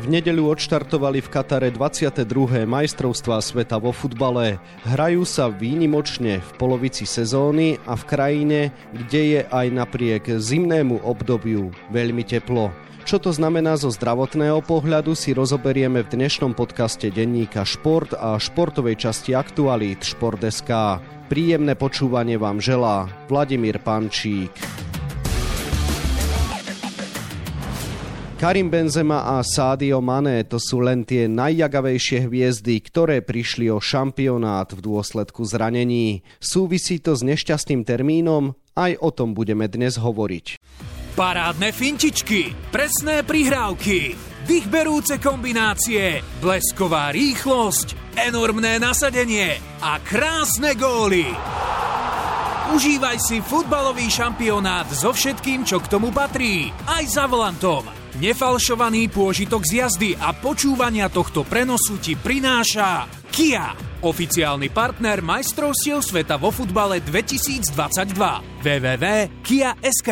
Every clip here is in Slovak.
V nedeľu odštartovali v Katare 22. majstrovstvá sveta vo futbale. Hrajú sa výnimočne v polovici sezóny a v krajine, kde je aj napriek zimnému obdobiu veľmi teplo. Čo to znamená zo zdravotného pohľadu si rozoberieme v dnešnom podcaste denníka Šport a športovej časti Aktualít Šport.sk. Príjemné počúvanie vám želá Vladimír Pančík. Karim Benzema a Sadio Mané to sú len tie najjagavejšie hviezdy, ktoré prišli o šampionát v dôsledku zranení. Súvisí to s nešťastným termínom? Aj o tom budeme dnes hovoriť. Parádne fintičky, presné prihrávky, dychberúce kombinácie, blesková rýchlosť, enormné nasadenie a krásne góly. Užívaj si futbalový šampionát so všetkým, čo k tomu patrí. Aj za volantom Nefalšovaný pôžitok z jazdy a počúvania tohto prenosu ti prináša Kia, oficiálny partner majstrovstiev sveta vo futbale 2022. www.kia.sk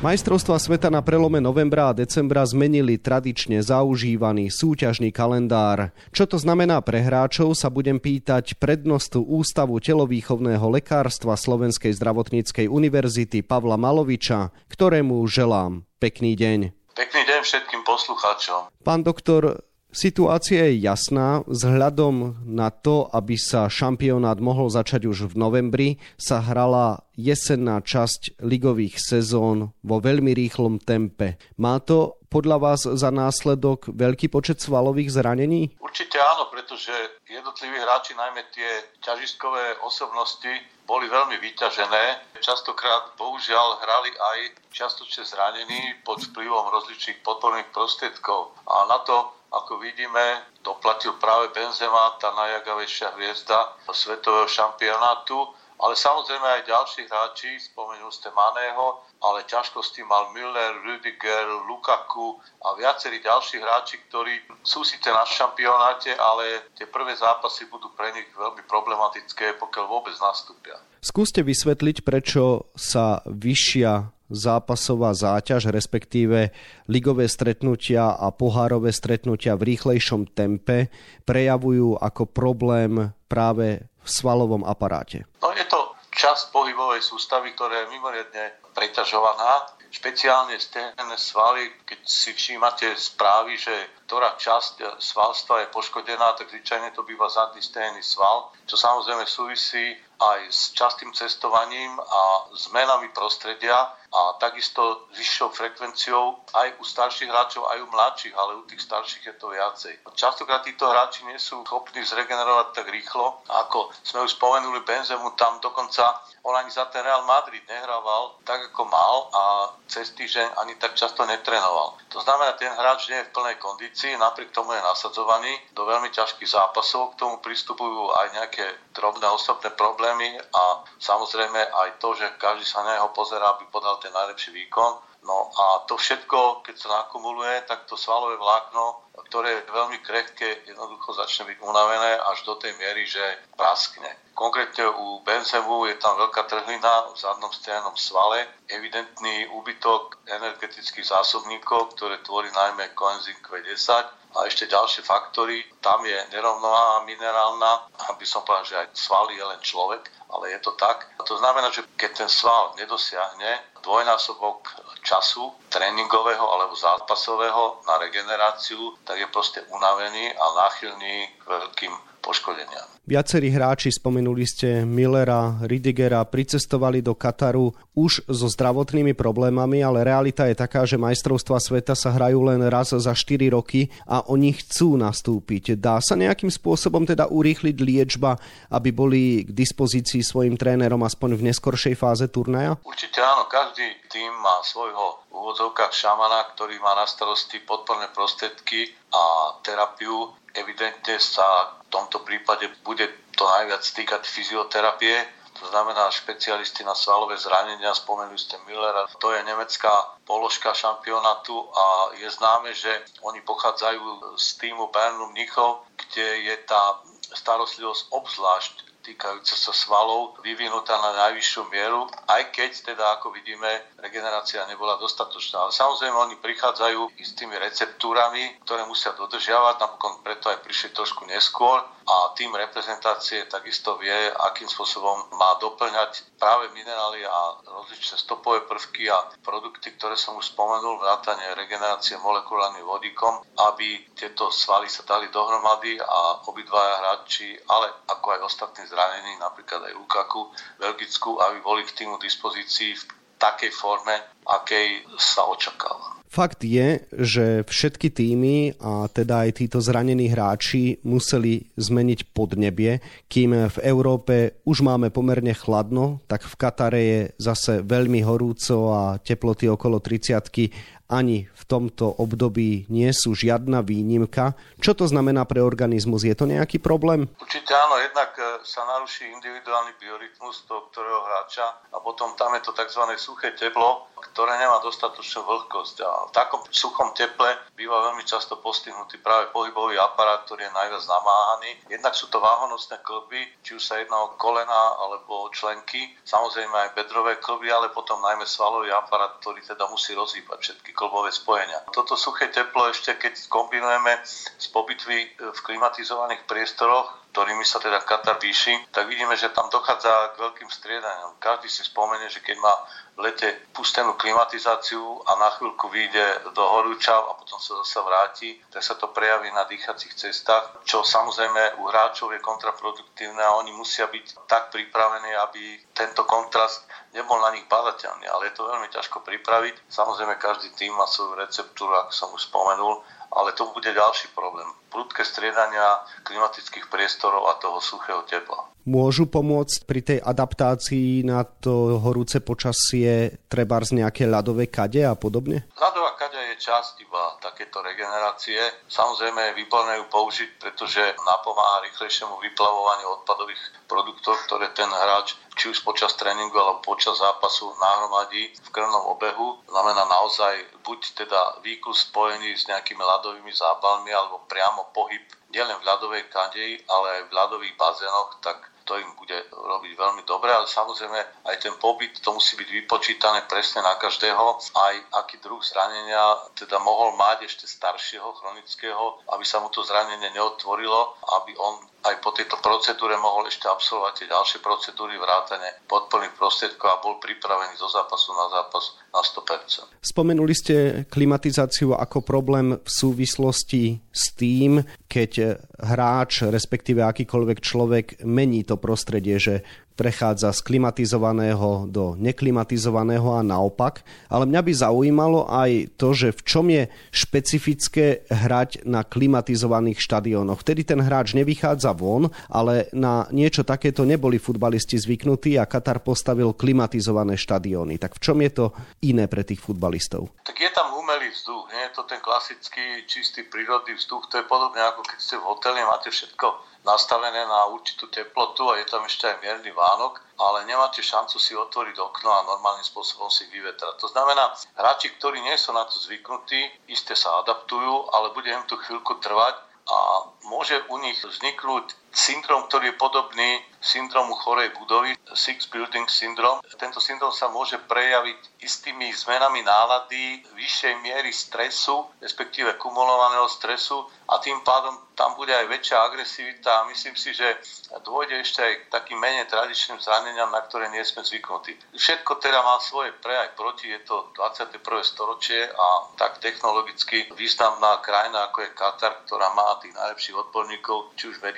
Majstrovstva sveta na prelome novembra a decembra zmenili tradične zaužívaný súťažný kalendár. Čo to znamená pre hráčov, sa budem pýtať prednostu Ústavu telovýchovného lekárstva Slovenskej zdravotníckej univerzity Pavla Maloviča, ktorému želám pekný deň. Pekný deň všetkým poslucháčom. Pán doktor, Situácia je jasná. Vzhľadom na to, aby sa šampionát mohol začať už v novembri, sa hrala jesenná časť ligových sezón vo veľmi rýchlom tempe. Má to podľa vás za následok veľký počet svalových zranení? Určite áno, pretože jednotliví hráči, najmä tie ťažiskové osobnosti, boli veľmi vyťažené. Častokrát bohužiaľ hrali aj častočne zranení pod vplyvom rozličných podporných prostriedkov. A na to ako vidíme, doplatil práve Benzema, tá najjagavejšia hviezda svetového šampionátu, ale samozrejme aj ďalší hráči, spomenul ste Maného, ale ťažkosti mal Müller, Rüdiger, Lukaku a viacerí ďalší hráči, ktorí sú síce na šampionáte, ale tie prvé zápasy budú pre nich veľmi problematické, pokiaľ vôbec nastúpia. Skúste vysvetliť, prečo sa vyššia zápasová záťaž, respektíve ligové stretnutia a pohárové stretnutia v rýchlejšom tempe prejavujú ako problém práve v svalovom aparáte? No je to časť pohybovej sústavy, ktorá je mimoriadne preťažovaná. Špeciálne stehenné svaly, keď si všímate správy, že ktorá časť svalstva je poškodená, tak zvyčajne to býva zadný stehenný sval, čo samozrejme súvisí aj s častým cestovaním a zmenami prostredia a takisto vyššou frekvenciou aj u starších hráčov, aj u mladších, ale u tých starších je to viacej. Častokrát títo hráči nie sú schopní zregenerovať tak rýchlo, ako sme už spomenuli Benzemu, tam dokonca on ani za ten Real Madrid nehrával tak, ako mal a cez týždeň ani tak často netrenoval. To znamená, ten hráč nie je v plnej kondícii, napriek tomu je nasadzovaný do veľmi ťažkých zápasov, k tomu pristupujú aj nejaké drobné osobné problémy a samozrejme aj to, že každý sa na neho pozerá, aby podal ten najlepší výkon. No a to všetko, keď sa nakumuluje, tak to svalové vlákno ktoré je veľmi krehké, jednoducho začne byť unavené až do tej miery, že praskne. Konkrétne u Benzemu je tam veľká trhlina v zadnom stenom svale, evidentný úbytok energetických zásobníkov, ktoré tvorí najmä koenzym Q10 a ešte ďalšie faktory. Tam je nerovnováha minerálna, aby som povedal, že aj sval je len človek, ale je to tak. A to znamená, že keď ten sval nedosiahne dvojnásobok času tréningového alebo zápasového na regeneráciu, tak je proste unavený a náchylný k veľkým poškodenia. Viacerí hráči, spomenuli ste Millera, Ridigera, pricestovali do Kataru už so zdravotnými problémami, ale realita je taká, že majstrovstva sveta sa hrajú len raz za 4 roky a oni chcú nastúpiť. Dá sa nejakým spôsobom teda urýchliť liečba, aby boli k dispozícii svojim trénerom aspoň v neskoršej fáze turnaja? Určite áno, každý tým má svojho úvodzovkách šamana, ktorý má na starosti podporné prostriedky a terapiu evidentne sa v tomto prípade bude to najviac týkať fyzioterapie, to znamená špecialisti na svalové zranenia, spomenuli ste Millera, to je nemecká položka šampionátu a je známe, že oni pochádzajú z týmu Bayernu Mnichov, kde je tá starostlivosť obzvlášť týkajúca sa svalov vyvinutá na najvyššiu mieru, aj keď teda ako vidíme regenerácia nebola dostatočná. Ale samozrejme oni prichádzajú s tými receptúrami, ktoré musia dodržiavať, napokon preto aj prišli trošku neskôr a tým reprezentácie takisto vie, akým spôsobom má doplňať práve minerály a rozličné stopové prvky a produkty, ktoré som už spomenul, vrátane regenerácie molekulárnym vodíkom, aby tieto svaly sa dali dohromady a obidvaja hráči, ale ako aj ostatní zranení, napríklad aj Lukaku, Belgicku, aby boli k týmu dispozícii v takej forme, akej sa očakáva. Fakt je, že všetky týmy a teda aj títo zranení hráči museli zmeniť podnebie, kým v Európe už máme pomerne chladno, tak v Katare je zase veľmi horúco a teploty okolo 30 ani v tomto období nie sú žiadna výnimka. Čo to znamená pre organizmus? Je to nejaký problém? Určite áno, jednak e, sa naruší individuálny biorytmus toho ktorého hráča a potom tam je to tzv. suché teplo, ktoré nemá dostatočnú vlhkosť. A v takom suchom teple býva veľmi často postihnutý práve pohybový aparát, ktorý je najviac namáhaný. Jednak sú to váhonostné klby, či už sa jedná o kolena alebo členky, samozrejme aj bedrové klby, ale potom najmä svalový aparát, ktorý teda musí rozhýbať všetky klbové spojenia. Toto suché teplo ešte keď kombinujeme s pobytmi v klimatizovaných priestoroch, ktorými sa teda Katar píši, tak vidíme, že tam dochádza k veľkým striedaniam. Každý si spomene, že keď má v lete pustenú klimatizáciu a na chvíľku vyjde do horúčav a potom sa zase vráti, tak sa to prejaví na dýchacích cestách, čo samozrejme u hráčov je kontraproduktívne a oni musia byť tak pripravení, aby tento kontrast nebol na nich badateľný, ale je to veľmi ťažko pripraviť. Samozrejme každý tým má svoju receptúru, ako som už spomenul, ale to bude ďalší problém. Prudké striedania klimatických priestorov a toho suchého tepla. Môžu pomôcť pri tej adaptácii na to horúce počasie treba z nejaké ľadové kade a podobne? Ľadová kade je časť iba takéto regenerácie. Samozrejme je výborné ju použiť, pretože napomáha rýchlejšiemu vyplavovaniu odpadových produktov, ktoré ten hráč či už počas tréningu alebo počas zápasu nahromadí v krvnom obehu. Znamená naozaj buď teda výkus spojený s nejakými ľadovými zábalmi alebo priamo pohyb nielen v ľadovej kadeji, ale aj v ľadových bazénoch, tak to im bude robiť veľmi dobre, ale samozrejme aj ten pobyt, to musí byť vypočítané presne na každého, aj aký druh zranenia teda mohol mať ešte staršieho chronického, aby sa mu to zranenie neotvorilo, aby on aj po tejto procedúre mohol ešte absolvovať tie ďalšie procedúry vrátane podporných prostriedkov a bol pripravený zo zápasu na zápas na 100%. Spomenuli ste klimatizáciu ako problém v súvislosti s tým, keď hráč, respektíve akýkoľvek človek mení to prostredie, že prechádza z klimatizovaného do neklimatizovaného a naopak. Ale mňa by zaujímalo aj to, že v čom je špecifické hrať na klimatizovaných štadiónoch. Vtedy ten hráč nevychádza von, ale na niečo takéto neboli futbalisti zvyknutí a Katar postavil klimatizované štadióny. Tak v čom je to iné pre tých futbalistov? Tak je tam umelý vzduch, nie je to ten klasický čistý prírodný vzduch, to je podobne ako keď ste v hoteli, máte všetko nastavené na určitú teplotu a je tam ešte aj mierny vánok, ale nemáte šancu si otvoriť okno a normálnym spôsobom si vyvetrať. To znamená, hráči, ktorí nie sú na to zvyknutí, iste sa adaptujú, ale bude im tu chvíľku trvať a môže u nich vzniknúť syndrom, ktorý je podobný syndromu chorej budovy, Six Building Syndrome. Tento syndrom sa môže prejaviť istými zmenami nálady, vyššej miery stresu, respektíve kumulovaného stresu a tým pádom tam bude aj väčšia agresivita a myslím si, že dôjde ešte aj k takým menej tradičným zraneniam, na ktoré nie sme zvyknutí. Všetko teda má svoje pre aj proti, je to 21. storočie a tak technologicky významná krajina ako je Katar, ktorá má tých najlepších odborníkov, či už v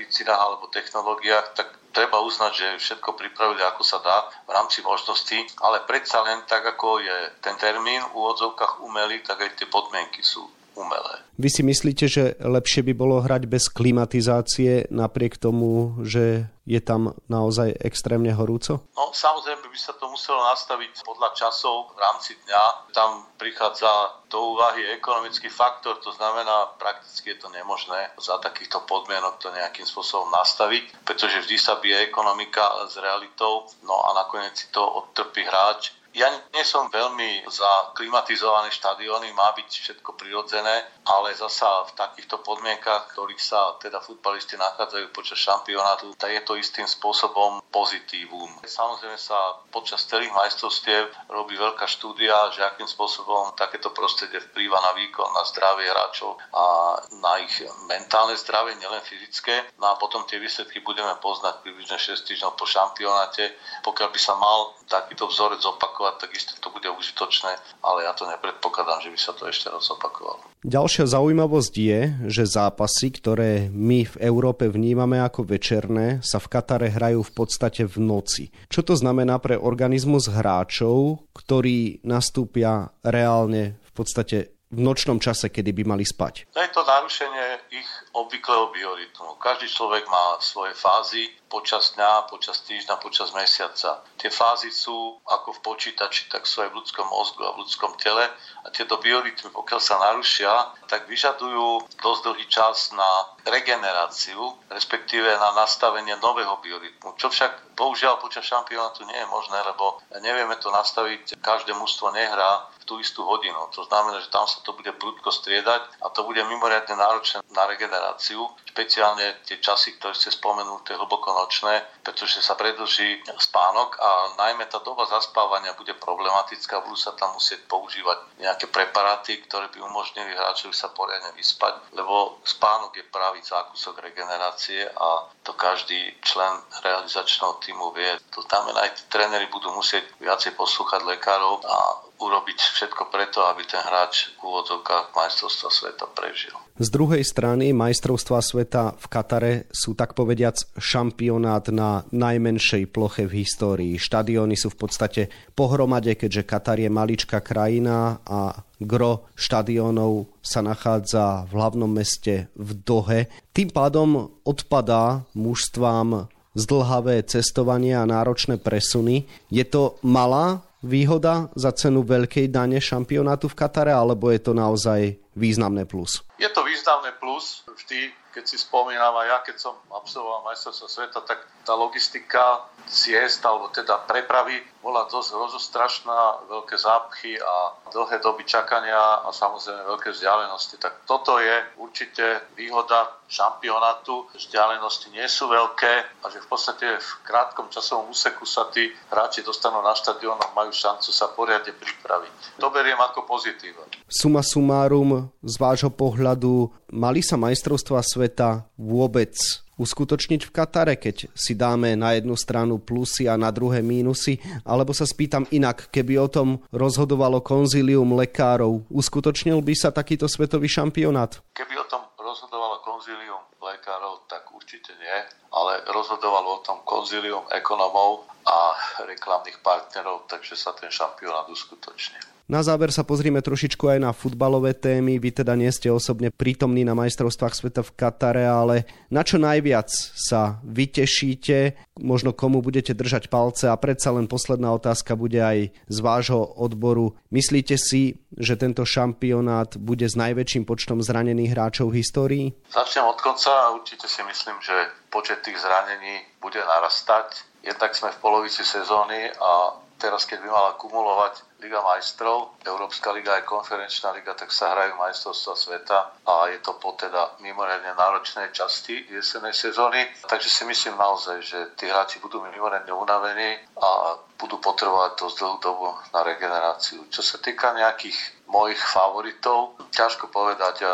alebo technológiách, tak treba uznať, že všetko pripravili ako sa dá v rámci možností, ale predsa len tak, ako je ten termín v úvodzovkách umelý, tak aj tie podmienky sú umelé. Vy si myslíte, že lepšie by bolo hrať bez klimatizácie napriek tomu, že je tam naozaj extrémne horúco? No samozrejme by sa to muselo nastaviť podľa časov v rámci dňa. Tam prichádza do úvahy ekonomický faktor, to znamená prakticky je to nemožné za takýchto podmienok to nejakým spôsobom nastaviť, pretože vždy sa bije ekonomika s realitou, no a nakoniec si to odtrpí hráč Ja nie som veľmi za klimatizované štadióny, má byť všetko prirodzené, ale zasa v takýchto podmienkach, ktorých sa teda futbalisti nachádzajú počas šampionátu, tak je to istým spôsobom pozitívum. Samozrejme sa počas celých majstrovstiev robí veľká štúdia, že akým spôsobom takéto prostredie vplýva na výkon, na zdravie hráčov a na ich mentálne zdravie, nielen fyzické. No a potom tie výsledky budeme poznať približne 6 týždňov po šampionáte. Pokiaľ by sa mal takýto vzorec opakovať, tak isto to bude užitočné, ale ja to nepredpokladám, že by sa to ešte raz opakovalo. Ďalšia zaujímavosť je, že zápasy, ktoré my v Európe vnímame ako večerné, sa v Katare hrajú v podstate v noci. Čo to znamená pre organizmus hráčov, ktorí nastúpia reálne v podstate v nočnom čase, kedy by mali spať? To je to narušenie ich obvyklého biorytmu. Každý človek má svoje fázy počas dňa, počas týždňa, počas mesiaca. Tie fázy sú ako v počítači, tak sú aj v ľudskom mozgu a v ľudskom tele. A tieto biorytmy, pokiaľ sa narušia, tak vyžadujú dosť dlhý čas na regeneráciu, respektíve na nastavenie nového biorytmu. Čo však bohužiaľ počas šampionátu nie je možné, lebo nevieme to nastaviť, každé mužstvo nehrá tú istú hodinu. To znamená, že tam sa to bude prudko striedať a to bude mimoriadne náročné na regeneráciu, špeciálne tie časy, ktoré ste spomenuli, tie hlboko nočné, pretože sa predlží spánok a najmä tá doba zaspávania bude problematická, budú sa tam musieť používať nejaké preparáty, ktoré by umožnili hráčovi sa poriadne vyspať, lebo spánok je pravý zákusok regenerácie a to každý člen realizačného týmu vie. To znamená, aj tí tréneri budú musieť viacej poslúchať lekárov a urobiť všetko preto, aby ten hráč v úvodzovkách majstrovstva sveta prežil. Z druhej strany majstrovstva sveta v Katare sú tak povediac šampionát na najmenšej ploche v histórii. Štadióny sú v podstate pohromade, keďže Katar je maličká krajina a gro štadiónov sa nachádza v hlavnom meste v Dohe. Tým pádom odpadá mužstvám zdlhavé cestovanie a náročné presuny. Je to malá výhoda za cenu veľkej dane šampionátu v Katare, alebo je to naozaj významné plus? Je to významné plus. Vždy, keď si spomínam aj ja, keď som absolvoval majstrovstvo sveta, tak tá logistika ciest, alebo teda prepravy bola dosť rozostrašná, veľké zápchy a dlhé doby čakania a samozrejme veľké vzdialenosti. Tak toto je určite výhoda šampionátu. Vzdialenosti nie sú veľké a že v podstate v krátkom časovom úseku sa tí hráči dostanú na štadión a majú šancu sa poriadne pripraviť. To beriem ako pozitíva. Suma sumárum, z vášho pohľadu, mali sa majstrovstva sveta vôbec uskutočniť v Katare, keď si dáme na jednu stranu plusy a na druhé mínusy? Alebo sa spýtam inak, keby o tom rozhodovalo konzílium lekárov, uskutočnil by sa takýto svetový šampionát? Keby o tom rozhodovalo konzílium lekárov, tak určite nie, ale rozhodovalo o tom konzílium ekonomov a reklamných partnerov, takže sa ten šampionát uskutočnil. Na záver sa pozrime trošičku aj na futbalové témy. Vy teda nie ste osobne prítomní na majstrovstvách sveta v Katare, ale na čo najviac sa vytešíte? Možno komu budete držať palce? A predsa len posledná otázka bude aj z vášho odboru. Myslíte si, že tento šampionát bude s najväčším počtom zranených hráčov v histórii? Začnem od konca a určite si myslím, že počet tých zranení bude narastať. Jednak sme v polovici sezóny a teraz, keď by mala kumulovať Liga majstrov, Európska liga aj konferenčná liga, tak sa hrajú majstrovstva sveta a je to po teda mimoriadne náročnej časti jesenej sezóny. Takže si myslím naozaj, že tí hráči budú mimoriadne unavení a budú potrebovať dosť dlhú dobu na regeneráciu. Čo sa týka nejakých mojich favoritov, ťažko povedať.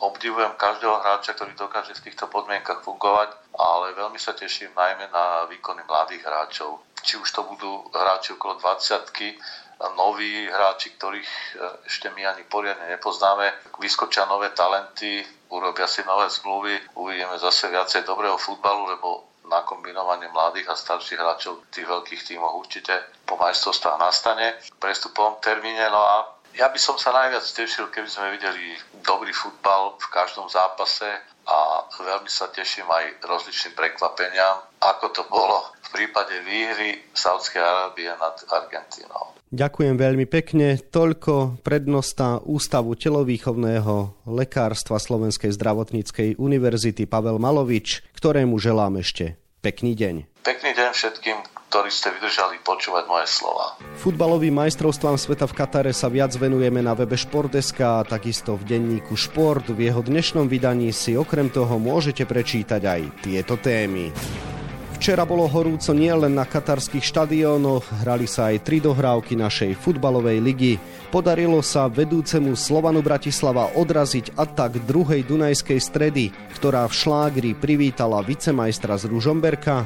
Obdivujem každého hráča, ktorý dokáže v týchto podmienkach fungovať, ale veľmi sa teším najmä na výkony mladých hráčov. Či už to budú hráči okolo 20 noví hráči, ktorých e, ešte my ani poriadne nepoznáme. Vyskočia nové talenty, urobia si nové zmluvy, uvidíme zase viacej dobrého futbalu, lebo na kombinovanie mladých a starších hráčov v tých veľkých tímoch určite po majstrovstvách nastane v prestupovom termíne. No a ja by som sa najviac tešil, keby sme videli dobrý futbal v každom zápase a veľmi sa teším aj rozličným prekvapeniam, ako to bolo v prípade výhry Saudskej Arábie nad Argentínou. Ďakujem veľmi pekne. Toľko prednosta Ústavu telovýchovného lekárstva Slovenskej zdravotníckej univerzity Pavel Malovič, ktorému želám ešte pekný deň. Pekný deň všetkým, ktorí ste vydržali počúvať moje slova. Futbalovým majstrovstvám sveta v Katare sa viac venujeme na webe Športeska a takisto v denníku Šport. V jeho dnešnom vydaní si okrem toho môžete prečítať aj tieto témy. Včera bolo horúco nielen na katarských štadiónoch, hrali sa aj tri dohrávky našej futbalovej ligy. Podarilo sa vedúcemu Slovanu Bratislava odraziť atak druhej Dunajskej stredy, ktorá v šlágri privítala vicemajstra z Ružomberka.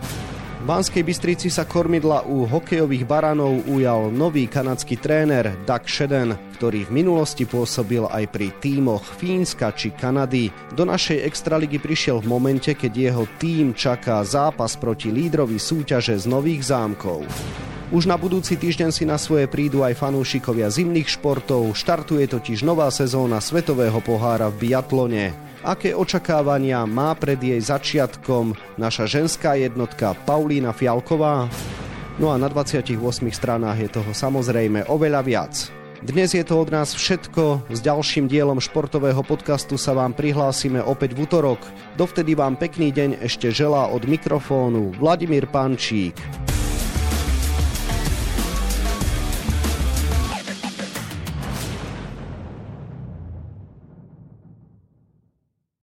V Banskej Bystrici sa kormidla u hokejových baranov ujal nový kanadský tréner Doug Shedden, ktorý v minulosti pôsobil aj pri tímoch Fínska či Kanady. Do našej extraligy prišiel v momente, keď jeho tím čaká zápas proti lídrovi súťaže z Nových zámkov. Už na budúci týždeň si na svoje prídu aj fanúšikovia zimných športov, štartuje totiž nová sezóna Svetového pohára v biatlone aké očakávania má pred jej začiatkom naša ženská jednotka Paulína Fialková. No a na 28 stranách je toho samozrejme oveľa viac. Dnes je to od nás všetko. S ďalším dielom športového podcastu sa vám prihlásime opäť v útorok. Dovtedy vám pekný deň ešte želá od mikrofónu Vladimír Pančík.